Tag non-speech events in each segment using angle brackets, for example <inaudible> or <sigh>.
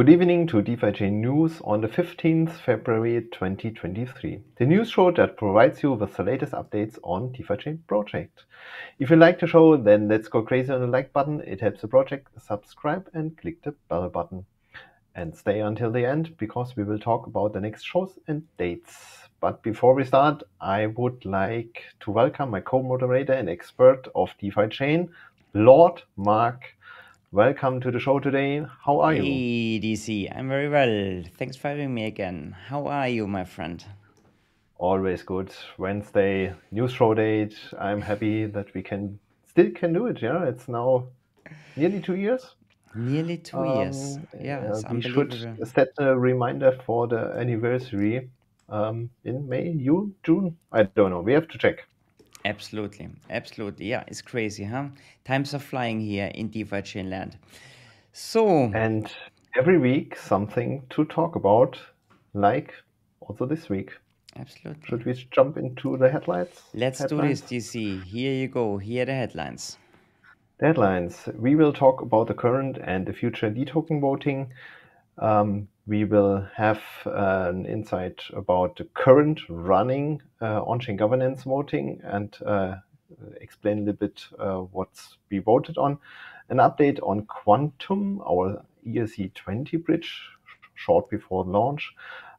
Good evening to DeFi Chain News on the 15th February 2023. The news show that provides you with the latest updates on DeFi Chain project. If you like the show, then let's go crazy on the like button. It helps the project. Subscribe and click the bell button. And stay until the end because we will talk about the next shows and dates. But before we start, I would like to welcome my co-moderator and expert of DeFi Chain, Lord Mark Welcome to the show today. How are you? Hey, DC. I'm very well. Thanks for having me again. How are you, my friend? Always good. Wednesday news show date. I'm happy that we can still can do it. Yeah, it's now nearly two years. Nearly two um, years. Yeah, uh, we should set a reminder for the anniversary um, in May, June, June. I don't know. We have to check. Absolutely, absolutely. Yeah, it's crazy, huh? Times are flying here in DeFi chain land. So, and every week something to talk about, like also this week. Absolutely. Should we jump into the headlines? Let's headlines? do this, DC. Here you go. Here are the headlines. Headlines. We will talk about the current and the future D token voting. Um, we will have uh, an insight about the current running uh, on-chain governance voting and uh, explain a little bit uh, what's be voted on. An update on Quantum, our ERC20 bridge, short before launch.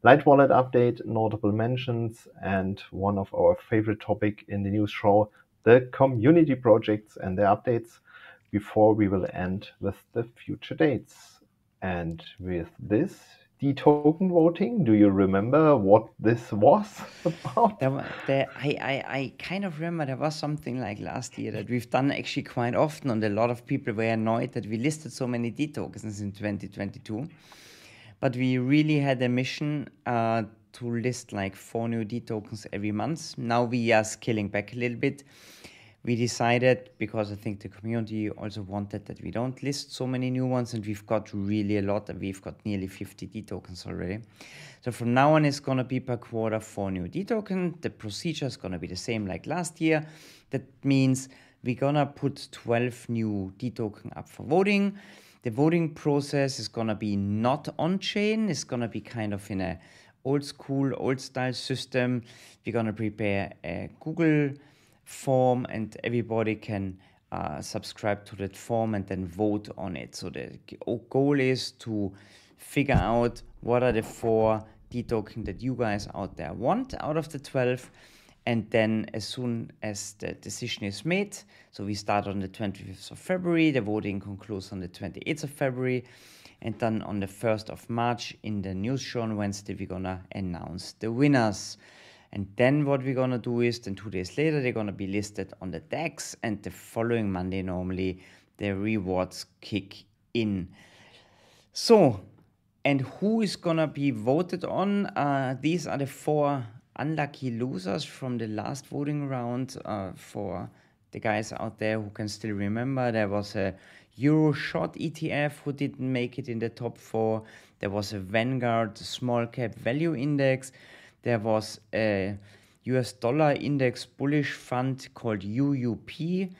Light Wallet update, notable mentions, and one of our favorite topic in the news show, the community projects and their updates, before we will end with the future dates. And with this, the token voting. Do you remember what this was <laughs> about? There, there, I, I, I kind of remember there was something like last year that we've done actually quite often, and a lot of people were annoyed that we listed so many D tokens in 2022. But we really had a mission uh, to list like four new D tokens every month. Now we are scaling back a little bit we decided because I think the community also wanted that we don't list so many new ones, and we've got really a lot, and we've got nearly 50 D tokens already. So from now on, it's gonna be per quarter four new D token. The procedure is gonna be the same like last year. That means we're gonna put 12 new D token up for voting. The voting process is gonna be not on chain. It's gonna be kind of in a old school, old style system. We're gonna prepare a Google form and everybody can uh, subscribe to that form and then vote on it. So the goal is to figure out what are the four D tokens that you guys out there want out of the 12. And then as soon as the decision is made, so we start on the 25th of February, the voting concludes on the 28th of February. And then on the 1st of March in the news show on Wednesday, we're gonna announce the winners. And then what we're gonna do is then two days later they're gonna be listed on the DEX and the following Monday normally the rewards kick in. So and who is gonna be voted on? Uh, these are the four unlucky losers from the last voting round uh, for the guys out there who can still remember. There was a Euro short ETF who didn't make it in the top four. There was a Vanguard small cap value index there was a US dollar index bullish fund called UUP,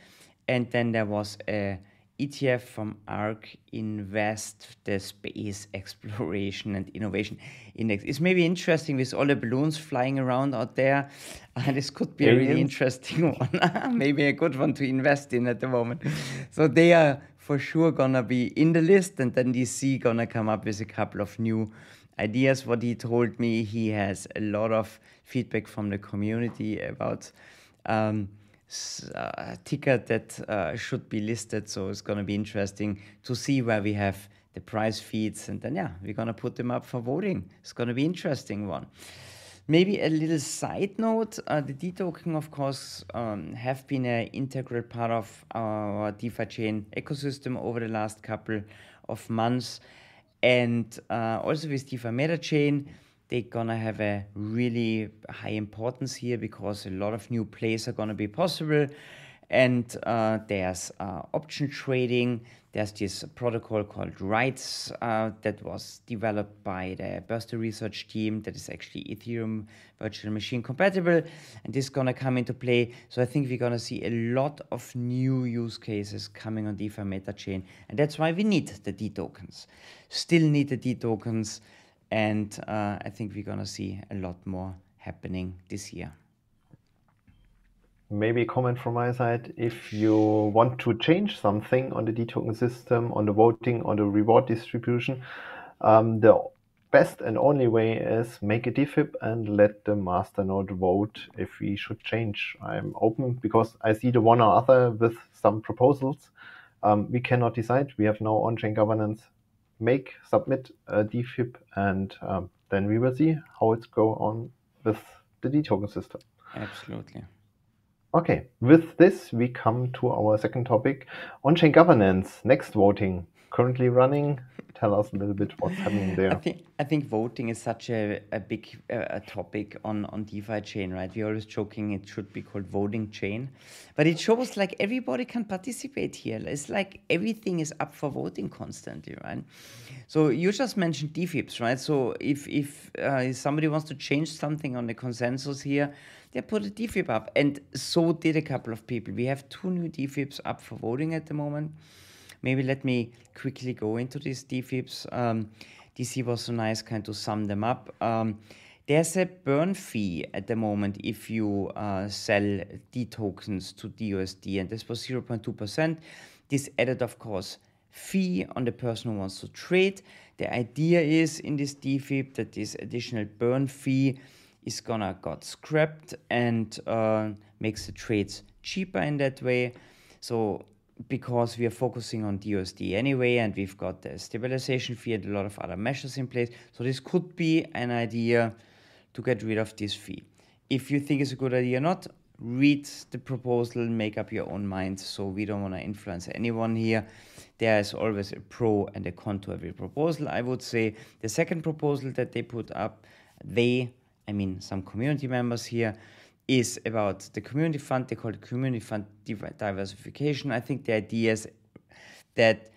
and then there was a ETF from ARK Invest, the Space Exploration and Innovation Index. It's maybe interesting with all the balloons flying around out there. Uh, this could be a really interesting <laughs> one, maybe a good one to invest in at the moment. So they are for sure gonna be in the list, and then DC gonna come up with a couple of new ideas. What he told me, he has a lot of feedback from the community about um, uh, ticker that uh, should be listed. So it's going to be interesting to see where we have the price feeds, and then yeah, we're going to put them up for voting. It's going to be interesting one. Maybe a little side note: uh, the D token, of course, um, have been an integral part of our DeFi chain ecosystem over the last couple of months. And uh, also with DeFi Meta Chain, they're gonna have a really high importance here because a lot of new plays are gonna be possible. And uh, there's uh, option trading. There's this protocol called Wrytes uh, that was developed by the Birthday research team that is actually Ethereum virtual machine compatible, and this is gonna come into play. So I think we're gonna see a lot of new use cases coming on DeFi Meta chain, and that's why we need the D tokens. Still need the D tokens, and uh, I think we're gonna see a lot more happening this year maybe a comment from my side. If you want to change something on the D token system, on the voting, on the reward distribution, um, the best and only way is make a DFIP and let the masternode vote if we should change. I'm open because I see the one or other with some proposals. Um, we cannot decide. We have no on-chain governance. Make, submit a DFIP, and um, then we will see how it's go on with the D token system. Absolutely. Okay, with this, we come to our second topic on-chain governance, next voting, currently running. Tell us a little bit what's happening there. I think, I think voting is such a, a big uh, a topic on, on DeFi chain, right? We're always joking it should be called voting chain, but it shows like everybody can participate here. It's like everything is up for voting constantly, right? So you just mentioned DFIPs, right? So if, if uh, somebody wants to change something on the consensus here, they put a DFIP up. And so did a couple of people. We have two new DFIPs up for voting at the moment. Maybe let me quickly go into these DFIPs. Um, DC was so nice kind of sum them up. Um, there's a burn fee at the moment if you uh, sell D tokens to DUSD, and this was 0.2%. This added, of course, fee on the person who wants to trade. The idea is in this DFIP that this additional burn fee is gonna got scrapped and uh, makes the trades cheaper in that way. So because we are focusing on DUSD anyway, and we've got the stabilization fee and a lot of other measures in place. So this could be an idea to get rid of this fee. If you think it's a good idea or not, read the proposal, make up your own mind. So we don't want to influence anyone here. There is always a pro and a con to every proposal. I would say the second proposal that they put up, they I mean some community members here, is about the community fund. They call it community fund diversification. I think the idea is that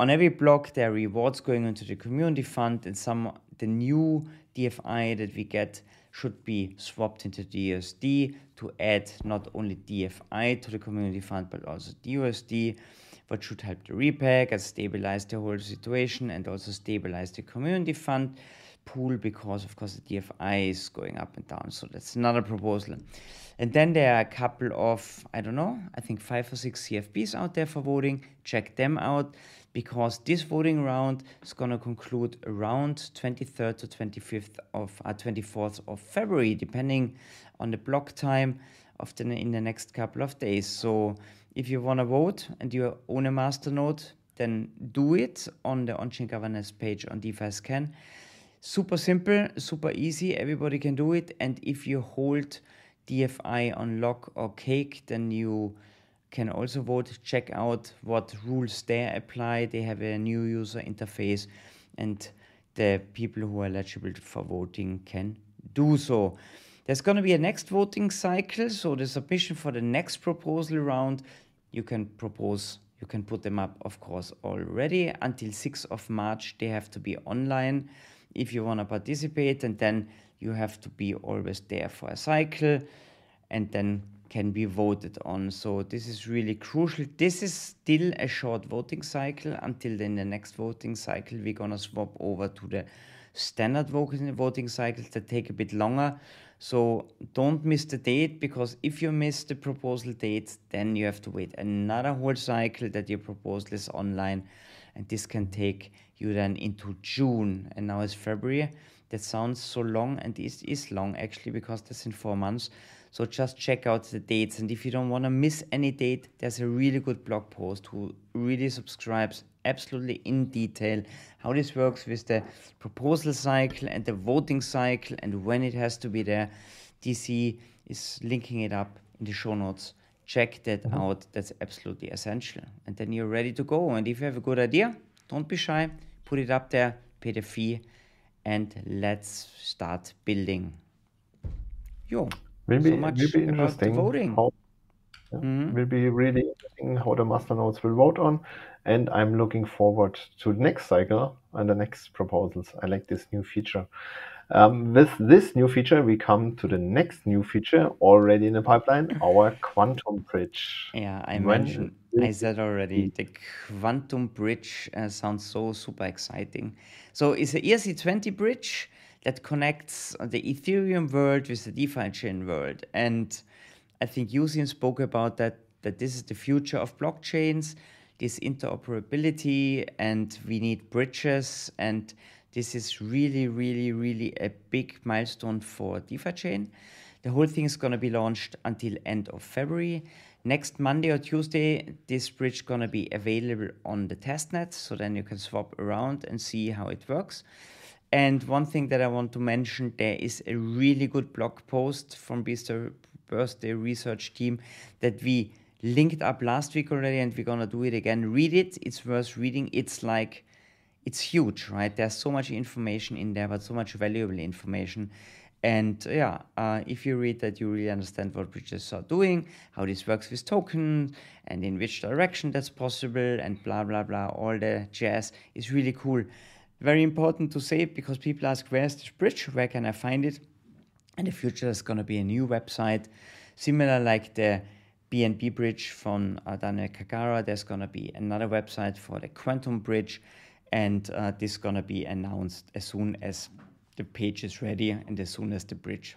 on every block there are rewards going into the community fund, and some the new DFI that we get should be swapped into DUSD to add not only DFI to the community fund but also DUSD, what should help the repack and stabilize the whole situation and also stabilize the community fund pool because of course the DFI is going up and down. So that's another proposal. And then there are a couple of, I don't know, I think five or six CFPs out there for voting. Check them out because this voting round is going to conclude around 23rd to 25th of uh, 24th of February, depending on the block time of the in the next couple of days. So if you want to vote and you own a masternode, then do it on the on-chain governance page on DeFi Scan super simple, super easy. Everybody can do it. And if you hold DFI on lock or cake, then you can also vote. Check out what rules they apply. They have a new user interface, and the people who are eligible for voting can do so. There's going to be a next voting cycle. So the submission for the next proposal round, you can propose you can put them up, of course, already until 6th of March. They have to be online if you want to participate and then you have to be always there for a cycle and then can be voted on. So this is really crucial. This is still a short voting cycle. Until then the next voting cycle we're going to swap over to the standard voting cycles that take a bit longer. So don't miss the date because if you miss the proposal date then you have to wait another whole cycle that your proposal is online and this can take you then into June and now it's February. That sounds so long and it is long actually because that's in four months. So just check out the dates and if you don't want to miss any date, there's a really good blog post who really subscribes absolutely in detail how this works with the proposal cycle and the voting cycle and when it has to be there. DC is linking it up in the show notes. Check that mm-hmm. out. That's absolutely essential. And then you're ready to go. And if you have a good idea, don't be shy, put it up there, pay the fee, and let's start building. Jo, will be, so much will be interesting voting. How, Yeah. Mm-hmm. Will be really interesting how the masternodes will vote on, and I'm looking forward to the next cycle and the next proposals. I like this new feature. Um, with this new feature, we come to the next new feature already in the pipeline, our quantum bridge. Yeah, I mentioned, I said already, the quantum bridge uh, sounds so super exciting. So it's a ERC20 bridge that connects the Ethereum world with the DeFi chain world. And I think U-Zyn spoke about that, that this is the future of blockchains, this interoperability, and we need bridges. And this is really, really, really a big milestone for DeFi chain. The whole thing is going to be launched until end of February. Next Monday or Tuesday, this bridge going to be available on the testnet. So then you can swap around and see how it works. And one thing that I want to mention, there is a really good blog post from Booster Birthday Research Team that we linked up last week already, and we're gonna do it again. Read it; it's worth reading. It's like it's huge, right? There's so much information in there, but so much valuable information. And yeah, uh, if you read that, you really understand what bridges are doing, how this works with tokens, and in which direction that's possible, and blah blah blah. All the jazz is really cool. Very important to say because people ask, where's this bridge? Where can I find it? In the future, there's going to be a new website, similar like the BNB bridge from uh, Daniel Kagara. There's going to be another website for the Quantum bridge, and uh, this is going to be announced as soon as the page is ready and as soon as the bridge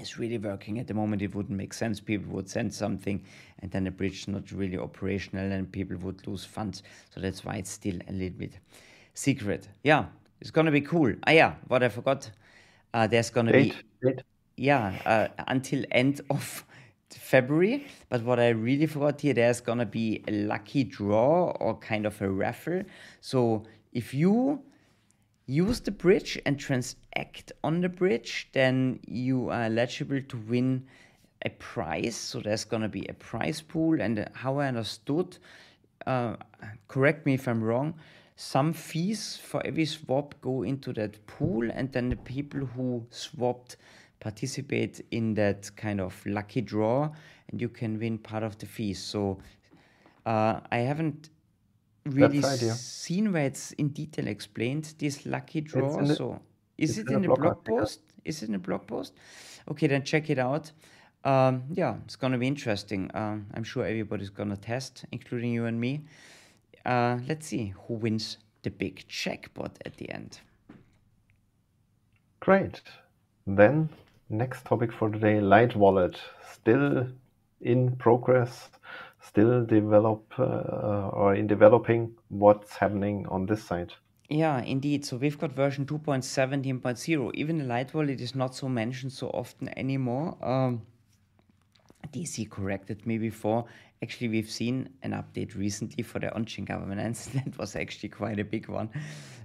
is really working. At the moment, it wouldn't make sense. People would send something, and then the bridge is not really operational, and people would lose funds. So that's why it's still a little bit secret. Yeah, it's gonna be cool. Ah, yeah, what I forgot. Uh, there's gonna be yeah uh, until end of February. But what I really forgot here, there's gonna be a lucky draw or kind of a raffle. So if you use the bridge and transact on the bridge, then you are eligible to win a prize. So there's gonna be a prize pool, and how I understood, uh, correct me if I'm wrong some fees for every swap go into that pool, and then the people who swapped participate in that kind of lucky draw, and you can win part of the fees. So uh, I haven't really seen where it's in detail explained this lucky draw. The, so is it in, in the blog post? Is it in the blog post? Okay, then check it out. Um, yeah, it's gonna be interesting. Um, I'm sure everybody's gonna test, including you and me. Uh, let's see who wins the big jackpot at the end. Great. Then, next topic for today Light Wallet. Still in progress, still develop uh, or in developing what's happening on this side. Yeah, indeed. So we've got version 2.17.0. Even the Light Wallet is not so mentioned so often anymore. Um, DC corrected me before. Actually, we've seen an update recently for the on-chain governance. <laughs> that was actually quite a big one.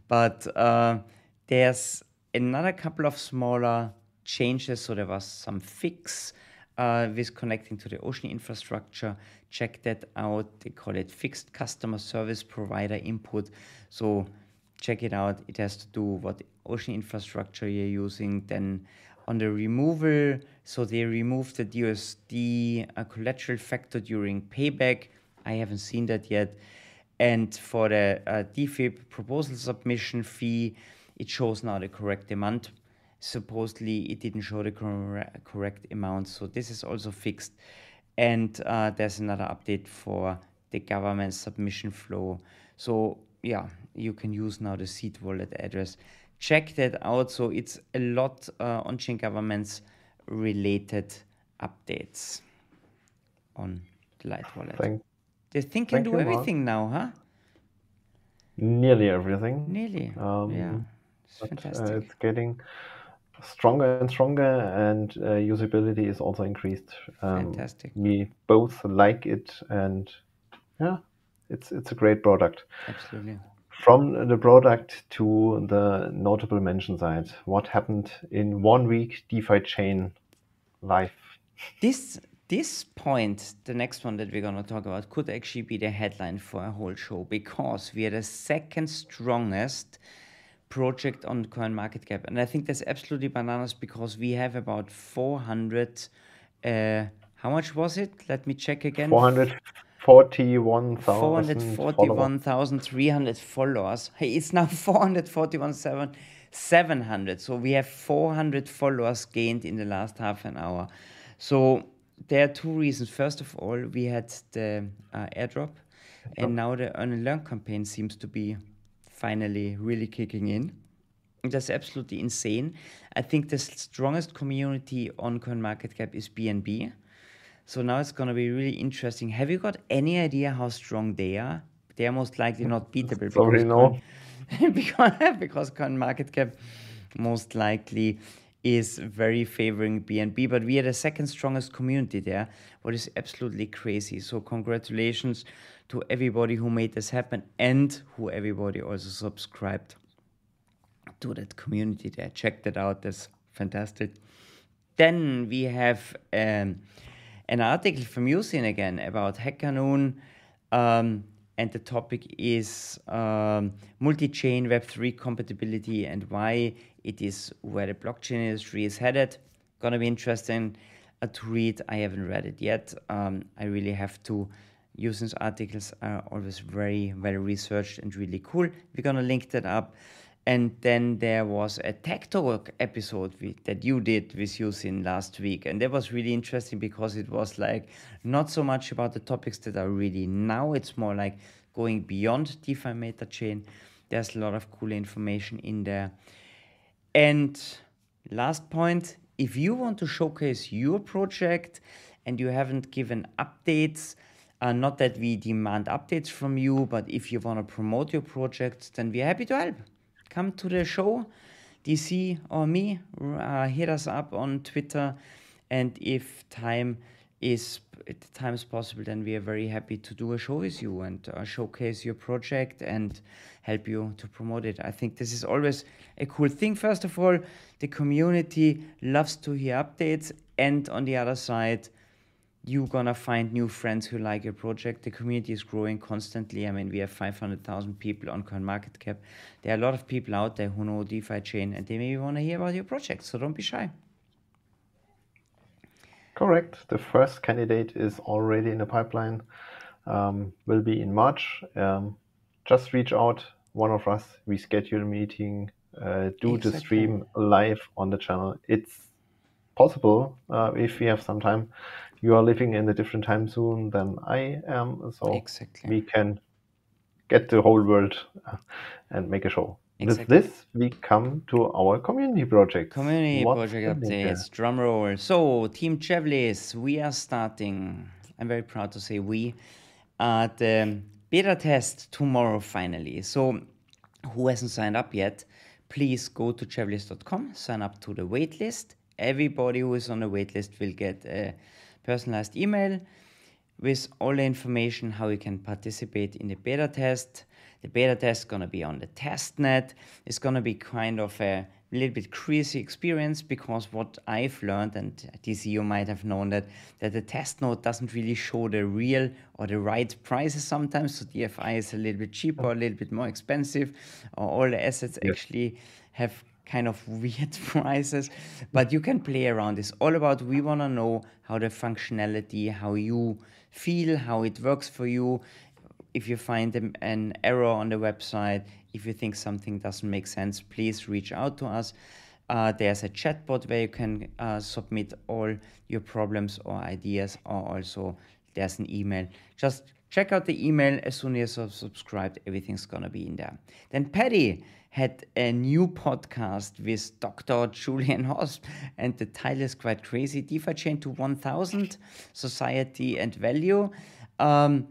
But uh, there's another couple of smaller changes. So there was some fix uh, with connecting to the Ocean infrastructure. Check that out. They call it fixed customer service provider input. So check it out. It has to do what Ocean infrastructure you're using. Then on the removal, so they removed the USD uh, collateral factor during payback. I haven't seen that yet. And for the uh, DFIP proposal submission fee, it shows now the correct amount. Supposedly, it didn't show the cor- correct amount, so this is also fixed. And uh, there's another update for the governance submission flow. So yeah, you can use now the seed wallet address check that out. So it's a lot uh, on-chain governance related updates on the Light Wallet. Thank, they think can do everything Mark. now, huh? Nearly everything. Nearly. Um, yeah. It's but, fantastic. Uh, it's getting stronger and stronger, and uh, usability is also increased. Um, fantastic. We both like it, and yeah, it's it's a great product. Absolutely. From the product to the notable mention side, what happened in one week DeFi chain life? This this point, the next one that we're going to talk about, could actually be the headline for a whole show because we are the second strongest project on coin market cap And I think that's absolutely bananas because we have about 400 uh, how much was it? Let me check again. 441,000 441,300 followers. Hey, it's now <laughs> 441,700. So we have 400 followers gained in the last half an hour. So there are two reasons. First of all, we had the uh, airdrop, and now the Earn and Learn campaign seems to be finally really kicking in. That's absolutely insane. I think the strongest community on CoinMarketCap is BNB. So now it's going to be really interesting. Have you got any idea how strong they are? They are most likely not <laughs> beatable. Sorry, no. <laughs> because, because CoinMarketCap most likely is very favoring BNB, but we are the second strongest community there, what is absolutely crazy. So congratulations to everybody who made this happen and who everybody also subscribed to that community there. Check that out. That's fantastic. Then we have um, an article from U-Zyn again about HackerNoon. Um, and the topic is um, multi-chain Web3 compatibility and why it is where the blockchain industry is headed. Gonna be interesting uh, to read. I haven't read it yet. Um, I really have to. U-Zyn's articles are always very well researched and really cool. We're gonna link that up. And then there was a Tech Talk episode that you did with Usin last week. And that was really interesting because it was like not so much about the topics that are really now, it's more like going beyond DeFi Meta Chain. There's a lot of cool information in there. And last point if you want to showcase your project and you haven't given updates, uh, not that we demand updates from you, but if you want to promote your project, then we're happy to help come to the show, DC or me, uh, hit us up on Twitter. And if time is time is possible, then we are very happy to do a show with you and uh, showcase your project and help you to promote it. I think this is always a cool thing. First of all, the community loves to hear updates, and on the other side, you're gonna find new friends who like your project. The community is growing constantly. I mean, we have 500,000 people on CoinMarketCap. There are a lot of people out there who know DeFi chain and they maybe want to hear about your project. So don't be shy. Correct. The first candidate is already in the pipeline. Um, will be in March. Um, just reach out. One of us. We schedule a meeting. Uh, do exactly. the stream live on the channel. It's possible uh, if we have some time you are living in a different time zone than I am, so exactly. we can get the whole world uh, and make a show. Exactly. With this, we come to our community project. Community What's project updates. Drum roll. So, Team Chevlis, we are starting. I'm very proud to say we at the beta test tomorrow. Finally, so who hasn't signed up yet? Please go to chevlis.com, sign up to the waitlist. Everybody who is on the waitlist will get a personalized email with all the information how you can participate in the beta test. The beta test is going to be on the test net. It's going to be kind of a little bit crazy experience because what I've learned, and DC you might have known that, that the test node doesn't really show the real or the right prices sometimes. So DFI is a little bit cheaper, a little bit more expensive, or all the assets actually have kind of <laughs> weird prices, but you can play around. It's all about we want to know how the functionality, how you feel, how it works for you. If you find an error on the website, if you think something doesn't make sense, please reach out to us. Uh, there's a chatbot where you can uh, submit all your problems or ideas, or also there's an email. Just check out the email as soon as you're subscribed, everything's gonna be in there. Then Paddy, had a new podcast with Dr. Julian Hosp, and the title is quite crazy DeFi Chain to 1000 Society and Value. Um,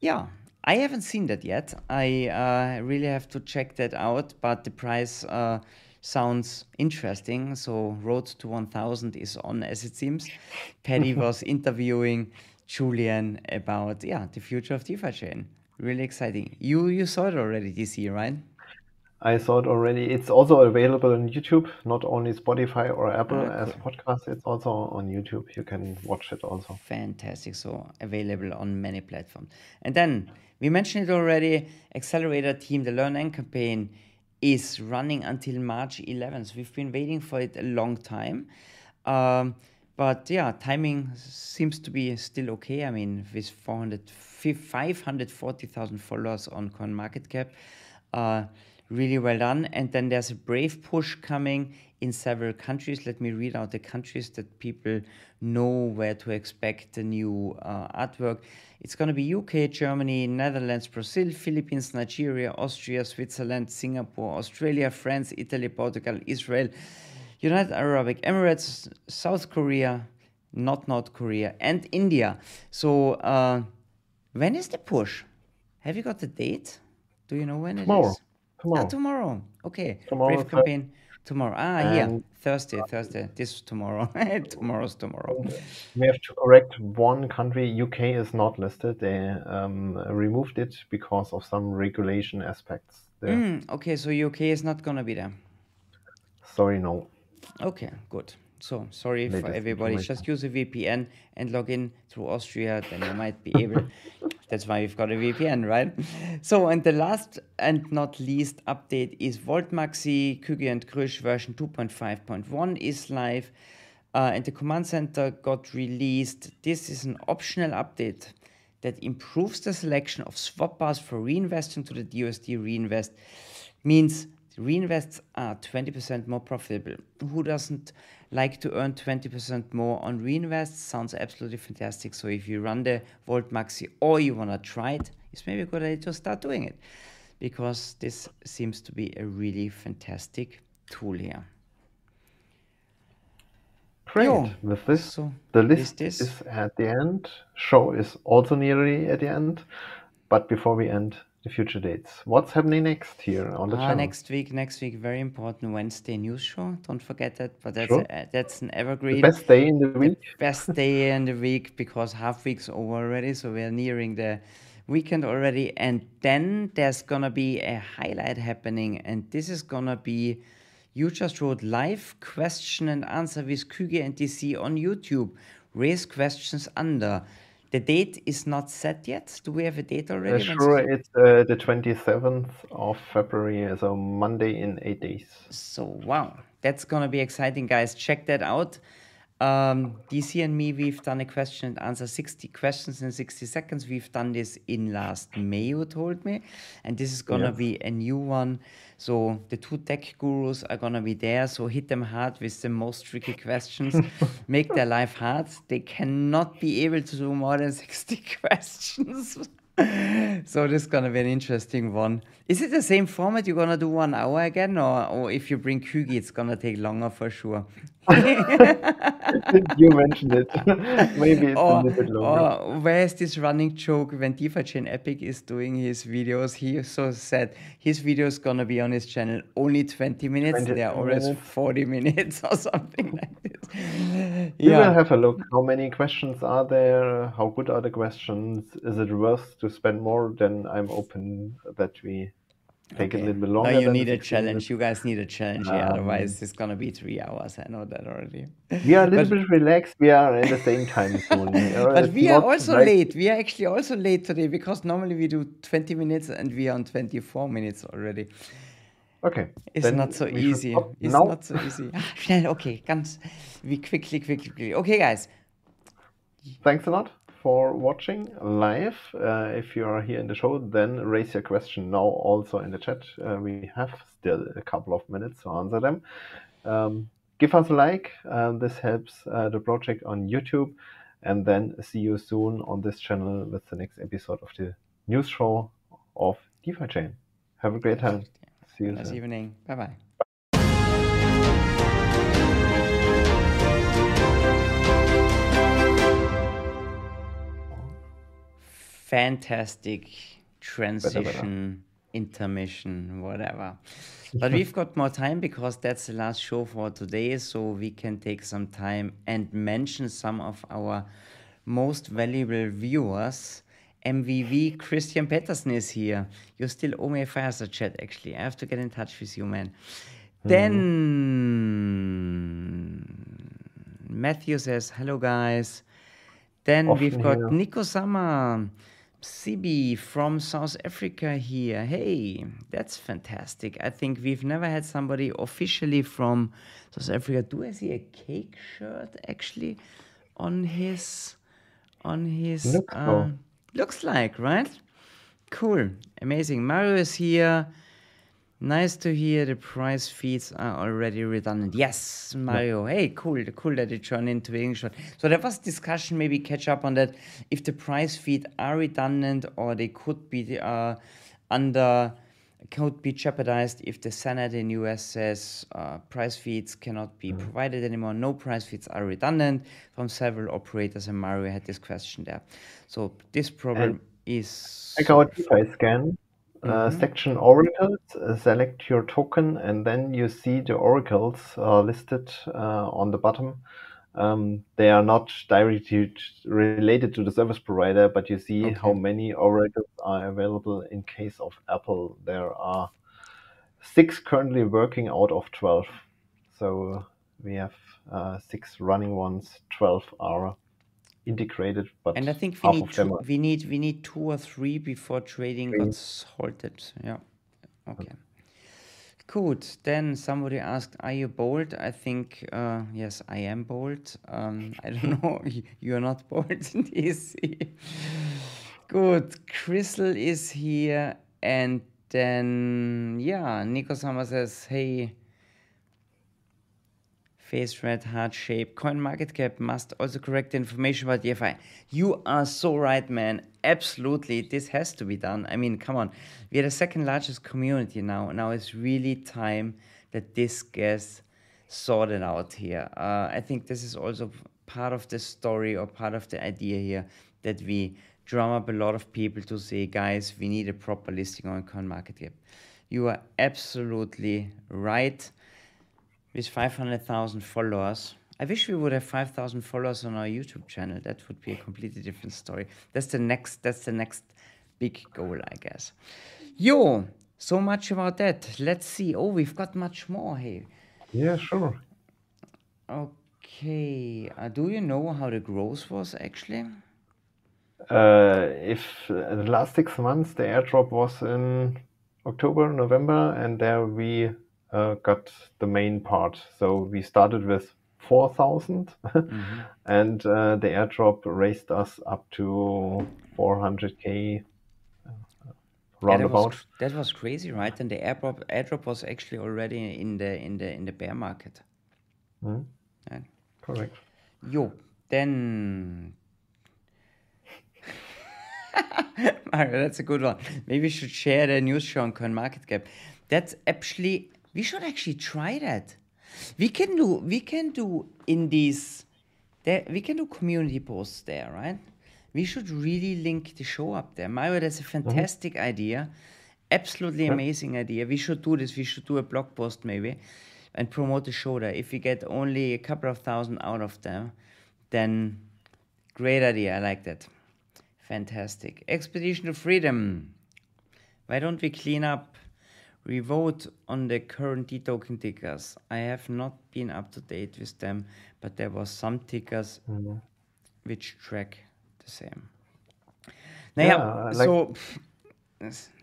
yeah, I haven't seen that yet. I uh, really have to check that out, but the price uh, sounds interesting. So, Road to 1000 is on as it seems. <laughs> Paddy was interviewing Julian about yeah the future of DeFi Chain. Really exciting. You you saw it already this year, right? I saw it already. It's also available on YouTube, not only Spotify or Apple as cool. podcast. It's also on YouTube. You can watch it also. Fantastic. So available on many platforms. And then we mentioned it already. Accelerator team, the Learn and campaign is running until March 11th. We've been waiting for it a long time. Um, But yeah, timing seems to be still okay. I mean, with 400, 540,000 followers on CoinMarketCap, uh, really well done. And then there's a brave push coming in several countries. Let me read out the countries that people know where to expect the new uh, artwork. It's going to be UK, Germany, Netherlands, Brazil, Philippines, Nigeria, Austria, Switzerland, Singapore, Australia, France, Italy, Portugal, Israel, United Arab Emirates, South Korea, not North Korea, and India. So, uh, when is the push? Have you got the date? Do you know when tomorrow. it is? Tomorrow. Ah, tomorrow. Okay. Tomorrow, Brave campaign tomorrow. Ah, yeah. Thursday, Thursday. This tomorrow. <laughs> Tomorrow's tomorrow. We have to correct one country. UK is not listed. They um, removed it because of some regulation aspects. There. Mm, okay, so UK is not gonna be there. Sorry, no. Okay, good. So sorry for everybody. Just use a VPN and log in through Austria, then you might be able. <laughs> That's why we've got a VPN, right? So, and the last and not least update is Vault Maxi Kuegi and Krysh version 2.5.1 is live. Uh, and the command center got released. This is an optional update that improves the selection of swap bars for reinvesting to the DUSD reinvest. Means reinvests are 20% more profitable. Who doesn't like to earn 20% more on reinvest? Sounds absolutely fantastic. So if you run the Vault Maxi or you want to try it, it's maybe a good idea to start doing it because this seems to be a really fantastic tool here. Great. Jo. With this, So the list this, is at the end. Show is also nearly at the end. But before we end, the future dates. What's happening next here on the Ah, channel? next week, next week, very important Wednesday news show. Don't forget that. But that's Sure. a, that's an evergreen. The best day in the the week. best day in the week because half week's over already, so we're nearing the weekend already. And then there's gonna be a highlight happening, and this is gonna be you just wrote live question and answer with Kuegi and DC on YouTube. Raise questions under. The date is not set yet. Do we have a date Uh, already? When's sure, it's uh, the 27th of February, so Monday in eight days. So wow, that's gonna be exciting, guys. Check that out. Um, DC and me, we've done a question and answer 60 questions in 60 seconds. We've done this in last May, you told me, and this is gonna Yes. be a new one. So the two tech gurus are gonna be there. So hit them hard with the most tricky questions. <laughs> Make their life hard. They cannot be able to do more than 60 <laughs> questions. so this is gonna be an interesting one. Is it the same format? You're gonna do one hour again, or, or if you bring Kügi, it's gonna take longer for sure. <laughs> you mentioned it. <laughs> Maybe it's a oh, little bit longer. or where's this running joke when DeFi Epic is doing his videos? He so said his video is gonna be on his channel only 20 minutes. 20 They're always minutes. 40 minutes <laughs> or something like this. We will have a look. How many questions are there? How good are the questions? Is it worth to spend more? Then I'm open that we take Okay. a little bit longer. No, you need a challenge. minutes. You guys need a challenge. yeah, Um, otherwise, it's gonna be three hours. I know that already. We are a little But- bit relaxed. We are in the same time zone. <laughs> But we are also late. We are actually also late today because normally we do 20 minutes and we are on 24 minutes already. Okay. It's then not so easy. It's now. not so easy. Schnell, <laughs> okay, ganz. We quickly, quickly, quickly. Okay, guys. Thanks a lot for watching live. Uh, if you are here in the show, then raise your question now also in the chat. Uh, we have still a couple of minutes to answer them. Um, give us a like. Uh, this helps uh, the project on YouTube. And then see you soon on this channel with the next episode of the news show of DeFi Chain. Have a great time. See you Nice soon. evening. Bye bye. Fantastic transition, intermission, whatever. But we've got more time because that's the last show for today, so we can take some time and mention some of our most valuable viewers. MVV Christian Peterson is here. You still owe me a fireside chat, actually. I have to get in touch with you, man. Then Matthew says, Hello, guys. Then we've got here. Nico Sama, Sibi from South Africa here. Hey, that's fantastic. I think we've never had somebody officially from South Africa. Do I see a cake shirt actually on his on his Looks uh, looks like, right? Cool. Amazing. Mario is here. Nice to hear the price feeds are already redundant. Yes, Mario. Hey, cool. Cool that it turned into English. So there was discussion, maybe catch up on that. If the price feed are redundant or they could be uh, under, could be jeopardized if the Senate in US says uh, price feeds cannot be provided anymore. No price feeds are redundant from several operators, and Mario had this question there. So this problem is. Check out DeFi scan. Uh, section oracles, uh, select your token, and then you see the oracles uh, listed uh, on the bottom. Um, they are not directly related to the service provider, but you see how many oracles are available in case of Apple. There are six currently working out of 12. So we have uh, six running ones, 12 are integrated, but And I think we need two, are we need we need two or three before trading Three. got halted. Yeah. Okay. Good. Then somebody asked, "Are you bold?" I think uh, yes, I am bold. Um, I don't <laughs> know. you- You're not bold <laughs> in DC. Good. Crystal is here, and then yeah, Nico Summer says, "Hey." Face red heart shape. Coin market cap must also correct the information about the fi you are so right man. Absolutely this has to be done. I mean come on. We are the second largest community now. Now it's really time that this gets sorted out here. Uh, i think this is also part of the story or part of the idea here that we drum up a lot of people to say guys we need a proper listing on coin market cap. You are absolutely right with 500,000 followers. I wish we would have 5,000 followers on our YouTube channel. That would be a completely different story. That's the next. That's the next big goal, I guess. Yo, so much about that. Let's see. Oh, we've got much more here. Yeah, sure. Okay. Uh, do you know how the growth was actually? Uh, if uh, the last six months the airdrop was in October, November, and there we uh, got the main part. So we started with 4,000 and uh, the airdrop raised us up to 400k uh, Yeah, that was, that was crazy, right? And the airdrop airdrop was actually already in the in the in the bear market. Mhm. Right. Correct. Yo, then. <laughs> Mario, that's a good one. Maybe we should share the news show on CoinMarketCap. That's actually we should actually try that. We can do we can do in these there we can do community posts there, right? We should really link the show up there. Mario, that's a mhm. fantastic idea. Absolutely amazing idea. We should do this. We should do a blog post maybe and promote the show there. If we get only a couple of thousand out of them, then great idea. I like that. Fantastic. Expedition to Freedom. Why don't we clean up? We vote on the current D-token tickers. I have not been up to date with them, but there was some tickers which track the same. Naja, Yeah, like- so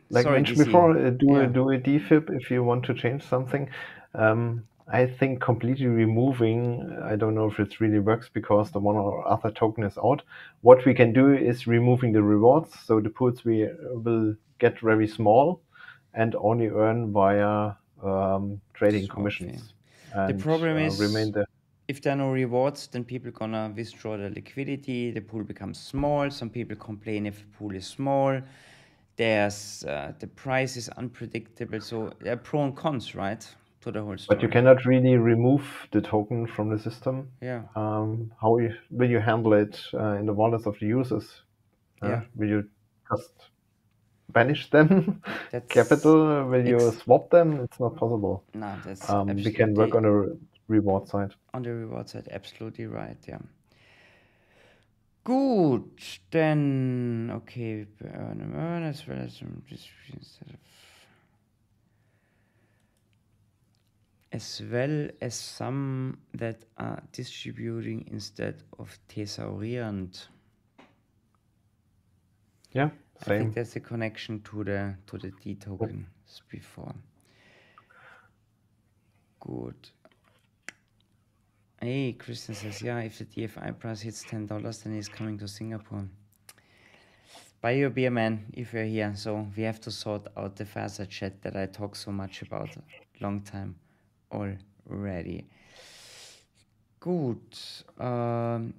like sorry, mentioned DC. before, uh, do Yeah. a do a DFIP if you want to change something. Um, I think completely removing. I don't know if it really works because the one or other token is out. What we can do is removing the rewards, so the pools we will get very small, and only earn via um, trading Swap commissions. The And, problem uh, is remain the if there are no rewards, then people gonna withdraw the liquidity. The pool becomes small. Some people complain if the pool is small. There's uh, the price is unpredictable. So there are pro and cons, right, to the whole story. but you cannot really remove the token from the system. Yeah. um, how you, will you handle it uh, in the wallets of the users? Uh, Yeah. Will you just banish them? Capital? Will you swap them? It's not possible. No, that's Um, we can work on a re- reward side. on the reward side, absolutely right, yeah. Gut, then okay, as well as instead of as well as some that are distributing instead of thesaurierend. Yeah, I think there's a connection to the to the D token before. Good. Hey, Christian says, yeah, if the DFI price hits ten dollars, then he's coming to Singapore. Buy your beer, man, if you're here. So we have to sort out the Faser chat that I talk so much about. Long time already. Good. Um,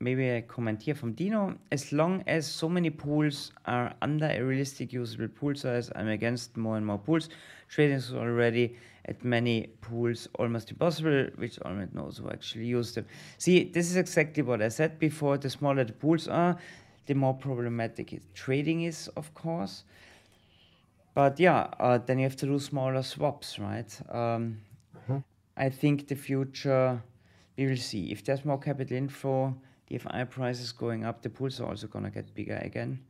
maybe a comment here from Dino. As long as so many pools are under a realistic usable pool size, I'm against more and more pools. Trading is already at many pools almost impossible, which already knows who actually use them. See, this is exactly what I said before. The smaller the pools are, the more problematic trading is, of course. But yeah, uh, then you have to do smaller swaps, right? Um, mm-hmm. I think the future, we will see. If there's more capital inflow, DFI prices going up, the pools are also going to get bigger again.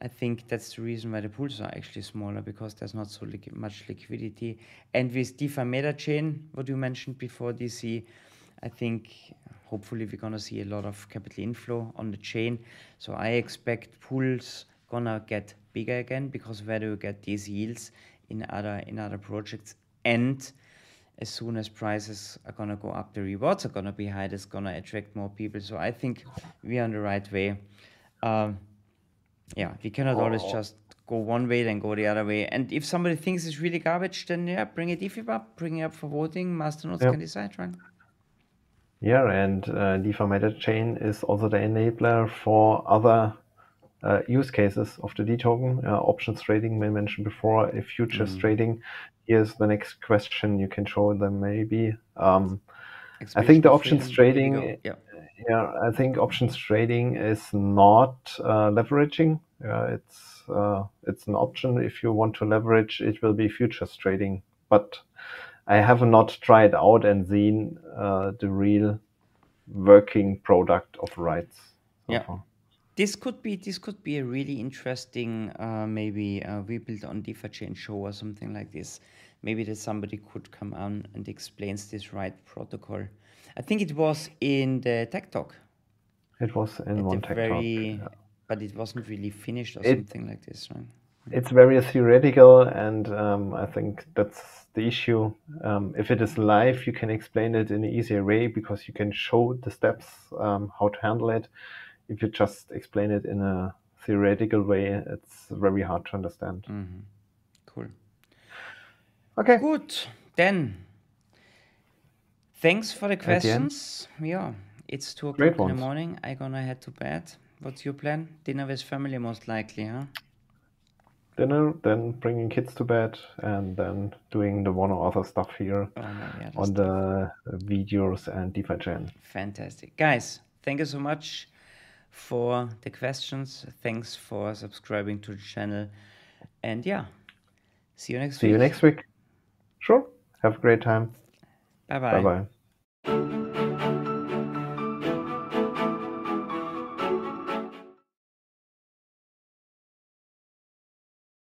I think that's the reason why the pools are actually smaller because there's not so li much liquidity. And with DeFi Meta Chain, what you mentioned before, DC, I think hopefully we're gonna see a lot of capital inflow on the chain. So I expect pools gonna get bigger again because where do you get these yields in other in other projects? And as soon as prices are gonna go up, the rewards are gonna be high. That's gonna attract more people. So I think we're on the right way. Um, yeah, we cannot always oh. just go one way then go the other way. And if somebody thinks it's really garbage, then yeah, bring it if up, bring it up for voting. Masternodes yep. can decide, right? Yeah, and uh, DeFi Meta Chain is also the enabler for other uh, use cases of the dToken. Uh, options trading, we mentioned before, if futures mm. trading. Here's the next question. You can show them maybe. Um, I think the options trading. Yeah. yeah, I think options trading is not uh, leveraging. it's uh, it's an option. If you want to leverage, it will be futures trading. But I have not tried out and seen uh, the real working product of Wrytes. So yeah. Far. This could be this could be a really interesting uh, maybe uh, we build on DeFi chain show or something like this. Maybe that somebody could come on and explains this right protocol. I think it was in the tech talk. It was in one tech very, talk, yeah. but it wasn't really finished or it, something like this, right? It's very theoretical, and um, I think that's the issue. Um, if it is live, you can explain it in an easier way because you can show the steps um, how to handle it. If you just explain it in a theoretical way, it's very hard to understand. Mm-hmm. Cool. Okay. Good. Then, thanks for the questions. The yeah, it's two o'clock in the morning. I'm gonna head to bed. What's your plan? Dinner with family, most likely, huh? dinner, then bringing kids to bed, and then doing the one or other stuff here oh, yeah, on the videos and DeFi Chain. Fantastic. Guys, thank you so much for the questions. Thanks for subscribing to the channel. And yeah, see you next see week. See you next week. Sure. Have a great time. Bye bye. Bye bye.